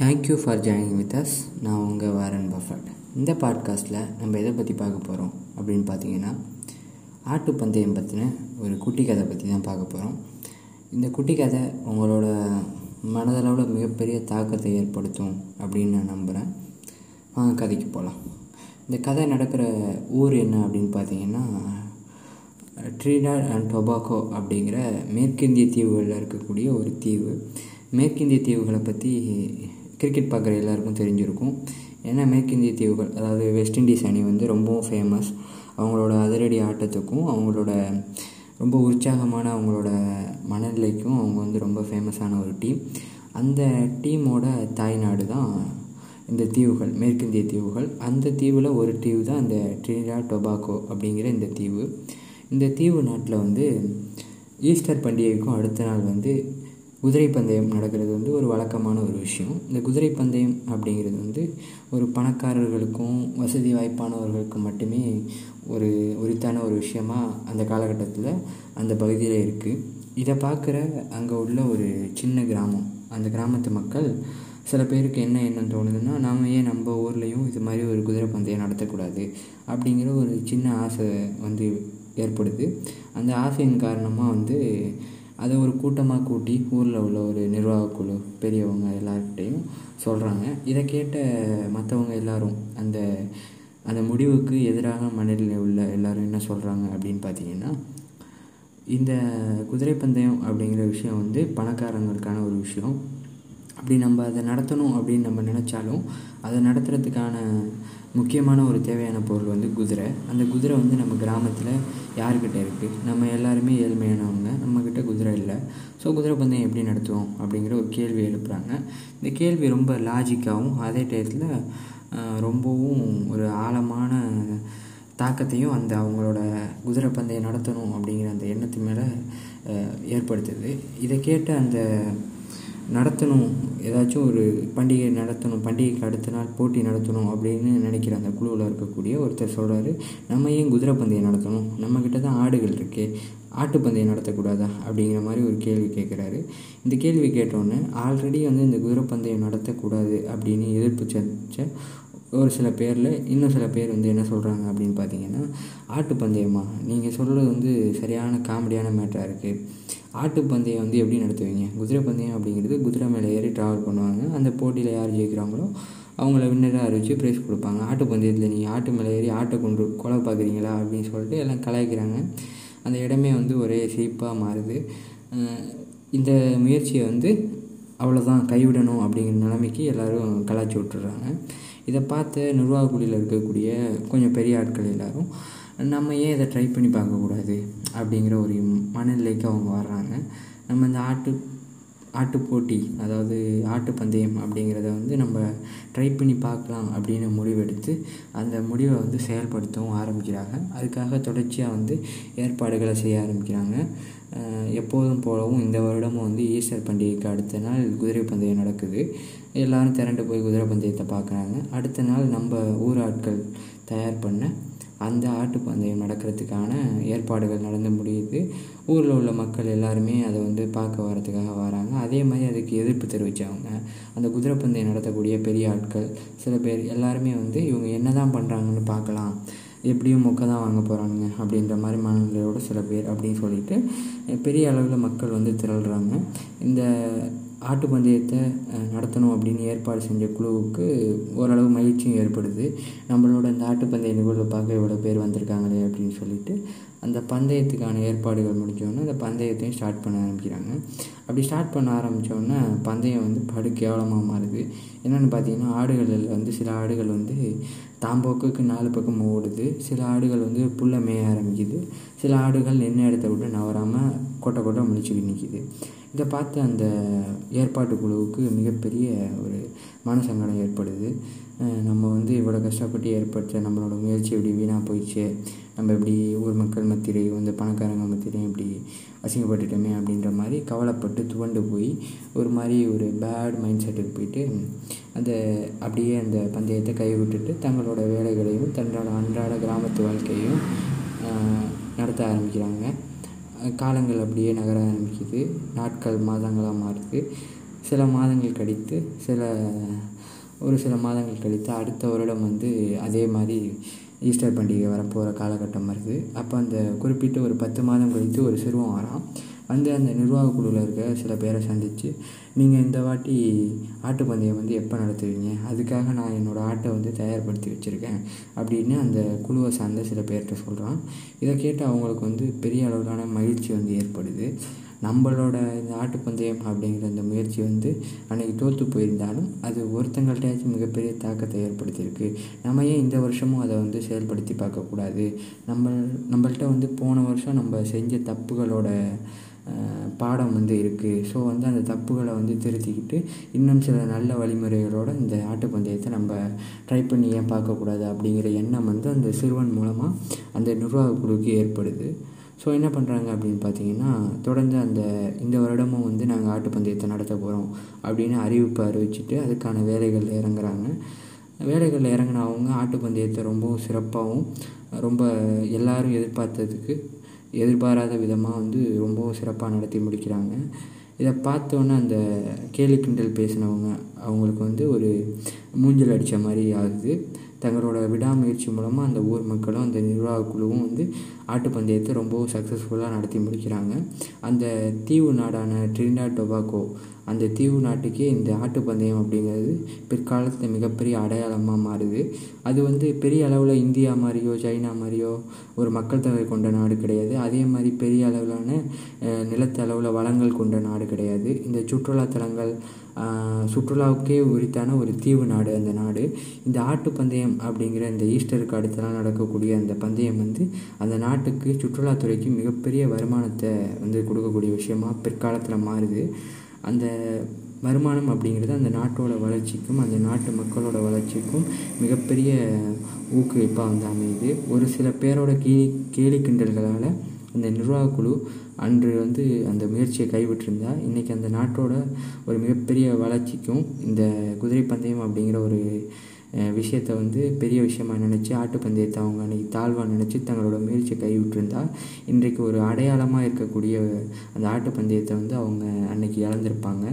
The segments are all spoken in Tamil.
Thank you for joining with us நான் உங்கள் வாரன் பஃபட். இந்த பாட்காஸ்ட்டில் நம்ம எதை பற்றி பார்க்க போகிறோம் அப்படின்னு பார்த்தீங்கன்னா ஆட்டு பந்தயம் பற்றின ஒரு குட்டி கதை பற்றி தான் பார்க்க போகிறோம் இந்த குட்டி கதை உங்களோட மனதளவில் மிகப்பெரிய தாக்கத்தை ஏற்படுத்தும் அப்படின்னு நான் நம்புகிறேன் வாங்க கதைக்கு போகலாம் இந்த கதை நடக்கிற ஊர் என்ன அப்படின்னு பார்த்தீங்கன்னா ட்ரீடாட் அண்ட் டொபாக்கோ அப்படிங்கிற மேற்கிந்திய தீவுகளில் இருக்கக்கூடிய ஒரு தீவு. மேற்கிந்திய தீவுகளை பற்றி கிரிக்கெட் பார்க்குற எல்லாருக்கும் தெரிஞ்சிருக்கும். ஏன்னா மேற்கிந்திய தீவுகள் அதாவது வெஸ்ட் இண்டீஸ் அணி வந்து ரொம்பவும் ஃபேமஸ் அவங்களோட அதிரடி ஆட்டத்துக்கும் அவங்களோட ரொம்ப உற்சாகமான அவங்களோட மனநிலைக்கும் அவங்க வந்து ரொம்ப ஃபேமஸான ஒரு டீம் அந்த டீமோட தாய்நாடு தான் இந்த தீவுகள் மேற்கிந்திய தீவுகள். அந்த தீவில் ஒரு தீவு தான் இந்த ட்ரினிடா டொபாக்கோ அப்படிங்கிற இந்த தீவு. இந்த தீவு நாட்டில் வந்து ஈஸ்டர் பண்டிகைக்கும் அடுத்த நாள் வந்து குதிரை பந்தயம் நடக்கிறது வந்து ஒரு வழக்கமான ஒரு விஷயம். இந்த குதிரை பந்தயம் அப்படிங்கிறது வந்து ஒரு பணக்காரர்களுக்கும் வசதி வாய்ப்பானவர்களுக்கும் மட்டுமே ஒரு உரித்தான ஒரு விஷயமா அந்த காலகட்டத்தில் அந்த பகுதியில் இருக்குது இதை பார்க்குற அங்கே உள்ள ஒரு சின்ன கிராமம். அந்த கிராமத்து மக்கள் சில பேருக்கு என்ன எண்ணம் தோணுதுன்னா நாம் ஏன் நம்ம ஊர்லேயும் இது மாதிரி ஒரு குதிரை பந்தயம் நடத்தக்கூடாது அப்படிங்கிற ஒரு சின்ன ஆசை வந்து ஏற்படுது. அந்த ஆசையின் காரணமாக வந்து அதை ஒரு கூட்டமாக கூட்டி ஊரில் உள்ள ஒரு நிர்வாகக்குழு பெரியவங்க எல்லார்கிட்டையும் சொல்கிறாங்க இதை கேட்ட மற்றவங்க எல்லோரும் அந்த அந்த முடிவுக்கு எதிராக மனதில் உள்ள எல்லோரும் என்ன சொல்கிறாங்க அப்படின்னு பார்த்தீங்கன்னா இந்த குதிரை பந்தயம் அப்படிங்கிற விஷயம் வந்து பணக்காரங்களுக்கான ஒரு விஷயம். அப்படி நம்ம அதை நடத்தணும் அப்படின்னு நம்ம நினச்சாலும் அதை நடத்துகிறதுக்கான முக்கியமான ஒரு தேவையான பொருள் வந்து குதிரை. அந்த குதிரை வந்து நம்ம கிராமத்தில் யாருக்கிட்ட இருக்குது நம்ம எல்லாருமே ஏழ்மையானவங்க நம்மக்கிட்ட குதிரை இல்லை. ஸோ குதிரை பந்தயம் எப்படி நடத்துவோம் அப்படிங்கிற ஒரு கேள்வி எழுப்புகிறாங்க இந்த கேள்வி ரொம்ப லாஜிக்காகவும் அதே டயத்தில் ரொம்பவும் ஒரு ஆழமான தாக்கத்தையும் அந்த அவங்களோட குதிரை பந்தயம் நடத்தணும் அப்படிங்கிற அந்த எண்ணத்து மேலே ஏற்படுத்துது. இதை கேட்ட அந்த நடத்தணும். ஏதாச்சும் ஒரு பண்டிகை நடத்தணும். பண்டிகைக்கு அடுத்த நாள் போட்டி நடத்தணும் அப்படின்னு நினைக்கிற அந்த குழுவில் இருக்கக்கூடிய ஒருத்தர் சொல்கிறாரு நம்ம ஏன் குதிரை பந்தயம் நடத்தணும்? நம்மக்கிட்ட தான் ஆடுகள் இருக்கே. ஆட்டு பந்தயம் நடத்தக்கூடாதா? அப்படிங்கிற மாதிரி ஒரு கேள்வி கேட்குறாரு இந்த கேள்வி கேட்டோன்னே ஆல்ரெடி வந்து இந்த குதிரை பந்தயம் நடத்தக்கூடாது அப்படின்னு எதிர்ப்பு செஞ்ச ஒரு சில பேரில் இன்னும் சில பேர் வந்து என்ன சொல்கிறாங்க அப்படின்னு பார்த்தீங்கன்னா ஆட்டுப்பந்தயமா? நீங்கள் சொல்கிறது வந்து சரியான காமெடியான மேட்டராக இருக்குது ஆட்டுப்பந்தயம் வந்து எப்படி நடத்துவீங்க? குதிரை பந்தயம் அப்படிங்கிறது குதிரை மேலே ஏறி ட்ராவல் பண்ணுவாங்க. அந்த போட்டியில் யார் ஜெயிக்கிறாங்களோ அவங்கள வின்னராக அறிவிச்சு ப்ரைஸ் கொடுப்பாங்க. ஆட்டு பந்தயத்தில் நீங்கள் ஆட்டு மேலே ஏறி ஆட்டை கொண்டு கொலை பார்க்குறீங்களா அப்படின்னு சொல்லிட்டு எல்லாம் கலாய்க்கிறாங்க. அந்த இடமே வந்து ஒரே சிரிப்பாக மாறுது. இந்த முயற்சியை வந்து அவ்வளோதான் கைவிடணும் அப்படிங்கிற நிலைமைக்கு எல்லோரும் கலாச்சி விட்டுறாங்க. இதை பார்த்து நிர்வாகக்குழியில் இருக்கக்கூடிய கொஞ்சம் பெரிய ஆட்கள் எல்லோரும் நம்ம ஏன் இதை ட்ரை பண்ணி பார்க்கக்கூடாது அப்படிங்கிற ஒரு மனநிலைக்கு அவங்க வர்றாங்க. நம்ம இந்த ஆட்டு ஆட்டு போட்டி அதாவது ஆட்டு பந்தயம் அப்படிங்கிறத வந்து நம்ம ட்ரை பண்ணி பார்க்கலாம் அப்படின்னு முடிவெடுத்து அந்த முடிவை வந்து செயல்படுத்தவும் ஆரம்பிக்கிறாங்க. அதுக்காக தொடர்ச்சியாக வந்து ஏற்பாடுகளை செய்ய ஆரம்பிக்கிறாங்க. எப்போதும் போலவும் இந்த வருடமும் வந்து ஈஸ்டர் பண்டிகைக்கு அடுத்த நாள் குதிரை பந்தயம் நடக்குது. எல்லோரும் திரண்டு போய் குதிரை பந்தயத்தை பார்க்குறாங்க. அடுத்த நாள் நம்ம ஊர் ஆட்கள் தயார் பண்ண அந்த ஆட்டு பந்தயம் நடக்கிறதுக்கான ஏற்பாடுகள் நடந்து முடியுது. ஊரில் உள்ள மக்கள் எல்லாருமே அதை வந்து பார்க்க வரதுக்காக வராங்க. அதே மாதிரி அதுக்கு எதிர்ப்பு தெரிவித்தவங்க அந்த குதிரை பந்தயம் நடத்தக்கூடிய பெரிய ஆட்கள் சில பேர் எல்லாருமே வந்து இவங்க என்ன தான் பண்ணுறாங்கன்னு பார்க்கலாம். எப்படியும் மொக்க தான் வாங்க போகிறானுங்க அப்படின்ற மாதிரி மனநிலையோடு சில பேர் அப்படின்னு சொல்லிட்டு பெரிய அளவில் மக்கள் வந்து திரள்றாங்க. இந்த ஆட்டு பந்தயத்தை நடத்தணும் அப்படின்னு ஏற்பாடு செஞ்ச குழுவுக்கு ஓரளவு மகிழ்ச்சியும் ஏற்படுது. நம்மளோட இந்த ஆட்டு பந்தய நிகழ்வை பார்க்க இவ்வளோ பேர் வந்திருக்காங்களே அப்படின்னு சொல்லிட்டு அந்த பந்தயத்துக்கான ஏற்பாடுகள் முடிஞ்சோடனே அந்த பந்தயத்தையும் ஸ்டார்ட் பண்ண ஆரம்பிக்கிறாங்க. அப்படி ஸ்டார்ட் பண்ண ஆரம்பித்தோடனே பந்தயம் வந்து படு கேவலமாக மாறுது. என்னென்னு பார்த்தீங்கன்னா ஆடுகளில் வந்து சில ஆடுகள் வந்து தாம்போக்குக்கு நாலு பக்கம் ஓடுது. சில ஆடுகள் வந்து புல்லை மேய ஆரம்பிக்குது. சில ஆடுகள் நின்று இடத்த விட்டு நவராமல் கொட்டை கொட்டை முழிச்சுக்கிட்டு நிற்கிது இதை பார்த்து அந்த ஏற்பாட்டு குழுவுக்கு மிகப்பெரிய ஒரு மனசங்கடம் ஏற்படுது. நம்ம வந்து இவ்வளோ கஷ்டப்பட்டு ஏற்படுத்த நம்மளோட முயற்சி இப்படி வீணாக போயிடுச்சு நம்ம இப்படி ஊர் மக்கள் மத்தியிலையும் வந்து பணக்காரங்க மத்தியிலையும் இப்படி அசிங்கப்பட்டுட்டோமே அப்படின்ற மாதிரி கவலைப்பட்டு துவண்டு போய் ஒரு மாதிரி ஒரு பேட் மைண்ட் செட்டுக்கு போயிட்டு அந்த அப்படியே அந்த பந்தயத்தை கைவிட்டுட்டு தங்களோட வேலைகளையும் தங்களோட அன்றாட கிராமத்து வாழ்க்கையும் நடத்த ஆரம்பிக்கிறாங்க. காலங்கள் அப்படியே நகர ஆரம்பிக்குது. நாட்கள் மாதங்களாக மாறுது. சில மாதங்கள் கழித்து சில ஒரு சில மாதங்கள் கழித்து அடுத்த வருடம் வந்து அதே மாதிரி ஈஸ்டர் பண்டிகை வரப்போகிற காலகட்டம் வருது. அப்போ அந்த குறிப்பிட்ட ஒரு பத்து மாதம் கழித்து ஒரு சிறுவம் வரான். வந்து அந்த நிர்வாக குழுவில் இருக்க சில பேரை சந்தித்து நீங்கள் இந்த வாட்டி ஆட்டுப்பந்தயம் வந்து எப்போ நடத்துவீங்க? அதுக்காக நான் என்னோடய ஆட்டை வந்து தயார்படுத்தி வச்சுருக்கேன். அப்படின்னு அந்த குழுவை சார்ந்த சில பேர்கிட்ட சொல்கிறான் இதை கேட்டு அவங்களுக்கு வந்து பெரிய அளவிலான மகிழ்ச்சி வந்து ஏற்படுது. நம்மளோட இந்த ஆட்டுப்பந்தயம் அப்படிங்கிற அந்த முயற்சி வந்து அன்றைக்கி தோற்று போயிருந்தாலும் அது ஒருத்தங்கள்ட்டையாச்சும் மிகப்பெரிய தாக்கத்தை ஏற்படுத்தியிருக்கு. நம்ம ஏன் இந்த வருஷமும் அதை வந்து செயல்படுத்தி பார்க்கக்கூடாது? நம்ம நம்மள்கிட்ட வந்து போன வருஷம் நம்ம செஞ்ச தப்புகளோட பாடம் வந்து இருக்குது ஸோ வந்து அந்த தப்புகளை வந்து திருத்திக்கிட்டு இன்னும் சில நல்ல வழிமுறைகளோட இந்த ஆட்டுப்பந்தயத்தை நம்ம ட்ரை பண்ணி ஏன் பார்க்கக்கூடாது அப்படிங்கிற எண்ணம் வந்து அந்த சிறுவன் மூலமாக அந்த நிர்வாக குழுவுக்கு ஏற்படுது. ஸோ என்ன பண்ணுறாங்க அப்படின்னு பார்த்தீங்கன்னா தொடர்ந்து அந்த இந்த வருடமும் வந்து நாங்கள் ஆட்டுப்பந்தயத்தை நடத்த போகிறோம் அப்படின்னு அறிவிப்பு அறிவிச்சிட்டு அதுக்கான வேலைகளில் இறங்குறாங்க. வேலைகளில் இறங்கின அவங்க ஆட்டுப்பந்தயத்தை ரொம்பவும் சிறப்பாகவும் ரொம்ப எல்லாரும் எதிர்பார்த்ததுக்கு எதிர்பாராத விதமாக வந்து ரொம்பவும் சிறப்பாக நடத்தி முடிக்கிறாங்க. இதை பார்த்தோன்னே அந்த கேலி கிண்டல் பேசினவங்க அவங்களுக்கு வந்து ஒரு மூஞ்சல் அடித்த மாதிரி ஆகுது. தங்களோட விடாமுயற்சி மூலமாக அந்த ஊர் மக்களும் அந்த நிர்வாக குழுவும் வந்து ஆட்டுப்பந்தயத்தை ரொம்பவும் சக்ஸஸ்ஃபுல்லாக நடத்தி முடிக்கிறாங்க. அந்த தீவு நாடான ட்ரிண்டா டொபாக்கோ அந்த தீவு நாட்டுக்கே இந்த ஆட்டுப்பந்தயம் அப்படிங்கிறது பிற்காலத்தில் மிகப்பெரிய அடையாளமாக மாறுது. அது வந்து பெரிய அளவில் இந்தியா மாதிரியோ சைனா மாதிரியோ ஒரு மக்கள் தொகை கொண்ட நாடு கிடையாது. அதே மாதிரி பெரிய அளவிலான நிலத்த அளவில் வளங்கள் கொண்ட நாடு கிடையாது. இந்த சுற்றுலாத்தலங்கள் சுற்றுலாவுக்கே உரித்தான ஒரு தீவு நாடு அந்த நாடு. இந்த ஆட்டு பந்தயம் அப்படிங்கிற இந்த ஈஸ்டருக்கு அடுத்தலாம் நடக்கக்கூடிய அந்த பந்தயம் வந்து அந்த நாட்டுக்கு சுற்றுலாத்துறைக்கு மிகப்பெரிய வருமானத்தை வந்து கொடுக்கக்கூடிய விஷயமா பிற்காலத்தில் மாறுது. அந்த வருமானம் அப்படிங்கிறது அந்த நாட்டோட வளர்ச்சிக்கும் அந்த நாட்டு மக்களோட வளர்ச்சிக்கும் மிகப்பெரிய ஊக்குவிப்பாக வந்து அமையுது. ஒரு சில பேரோட கீழி கேலி கிண்டல்களால் அந்த நிர்வாக குழு அன்று வந்து அந்த முயற்சியை கைவிட்டிருந்தா இன்றைக்கி அந்த நாட்டோட ஒரு மிகப்பெரிய வளர்ச்சிக்கும் இந்த குதிரை பந்தயம் அப்படிங்கிற ஒரு விஷயத்தை வந்து பெரிய விஷயமாக நினச்சி ஆட்டுப்பந்தயத்தை அவங்க அன்றைக்கி தாழ்வாக நினச்சி தங்களோட முயற்சியை கைவிட்டிருந்தா இன்றைக்கு ஒரு அடையாளமாக இருக்கக்கூடிய அந்த ஆட்டுப்பந்தயத்தை வந்து அவங்க அன்னைக்கு இழந்திருப்பாங்க.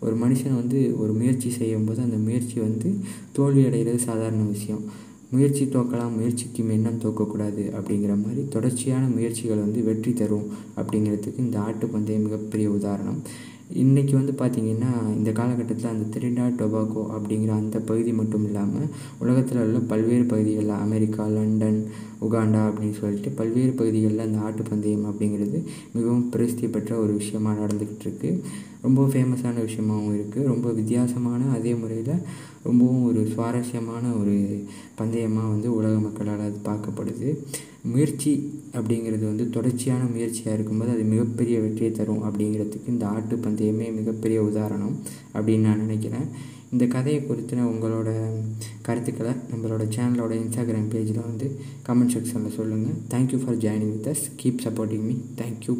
ஒரு மனுஷன் வந்து ஒரு முயற்சி செய்யும்போது அந்த முயற்சி வந்து தோல்வி அடைகிறது சாதாரண விஷயம். முயற்சி தோக்கலாம் முயற்சிக்கு எண்ணம் தோக்கக்கூடாது அப்படிங்கிற மாதிரி தொடர்ச்சியான முயற்சிகள் வந்து வெற்றி தரும் அப்படிங்கிறதுக்கு இந்த ஆட்டுப்பந்தயம் மிகப்பெரிய உதாரணம். இன்றைக்கி வந்து பார்த்திங்கன்னா இந்த காலகட்டத்தில் அந்த திரிண்டா டொபாக்கோ அப்படிங்கிற அந்த பகுதி மட்டும் இல்லாமல் உலகத்தில் உள்ள பல்வேறு பகுதிகளில் அமெரிக்கா லண்டன் உகாண்டா அப்படின்னு சொல்லிட்டு பல்வேறு பகுதிகளில் அந்த ஆட்டுப்பந்தயம் அப்படிங்கிறது மிகவும் பிரசித்தி பெற்ற ஒரு விஷயமாக நடந்துக்கிட்டு இருக்கு. ரொம்ப ஃபேமஸான விஷயமாகவும் இருக்குது ரொம்ப வித்தியாசமான அதே முறையில் ரொம்பவும் ஒரு சுவாரஸ்யமான ஒரு பந்தயமாக வந்து உலக மக்களால் அது பார்க்கப்படுது. முயற்சி அப்படிங்கிறது வந்து தொடர்ச்சியான முயற்சியாக இருக்கும்போது அது மிகப்பெரிய வெற்றியை தரும் அப்படிங்கிறதுக்கு இந்த ஆட்டு பந்தயமே மிகப்பெரிய உதாரணம் அப்படின்னு நான் நினைக்கிறேன். இந்த கதையை குறித்தின உங்களோட கருத்துக்களை நம்மளோட சேனலோட இன்ஸ்டாகிராம் பேஜில் வந்து கமெண்ட் செக்ஷனில் சொல்லுங்கள் thank you for joining with us keep supporting me thank you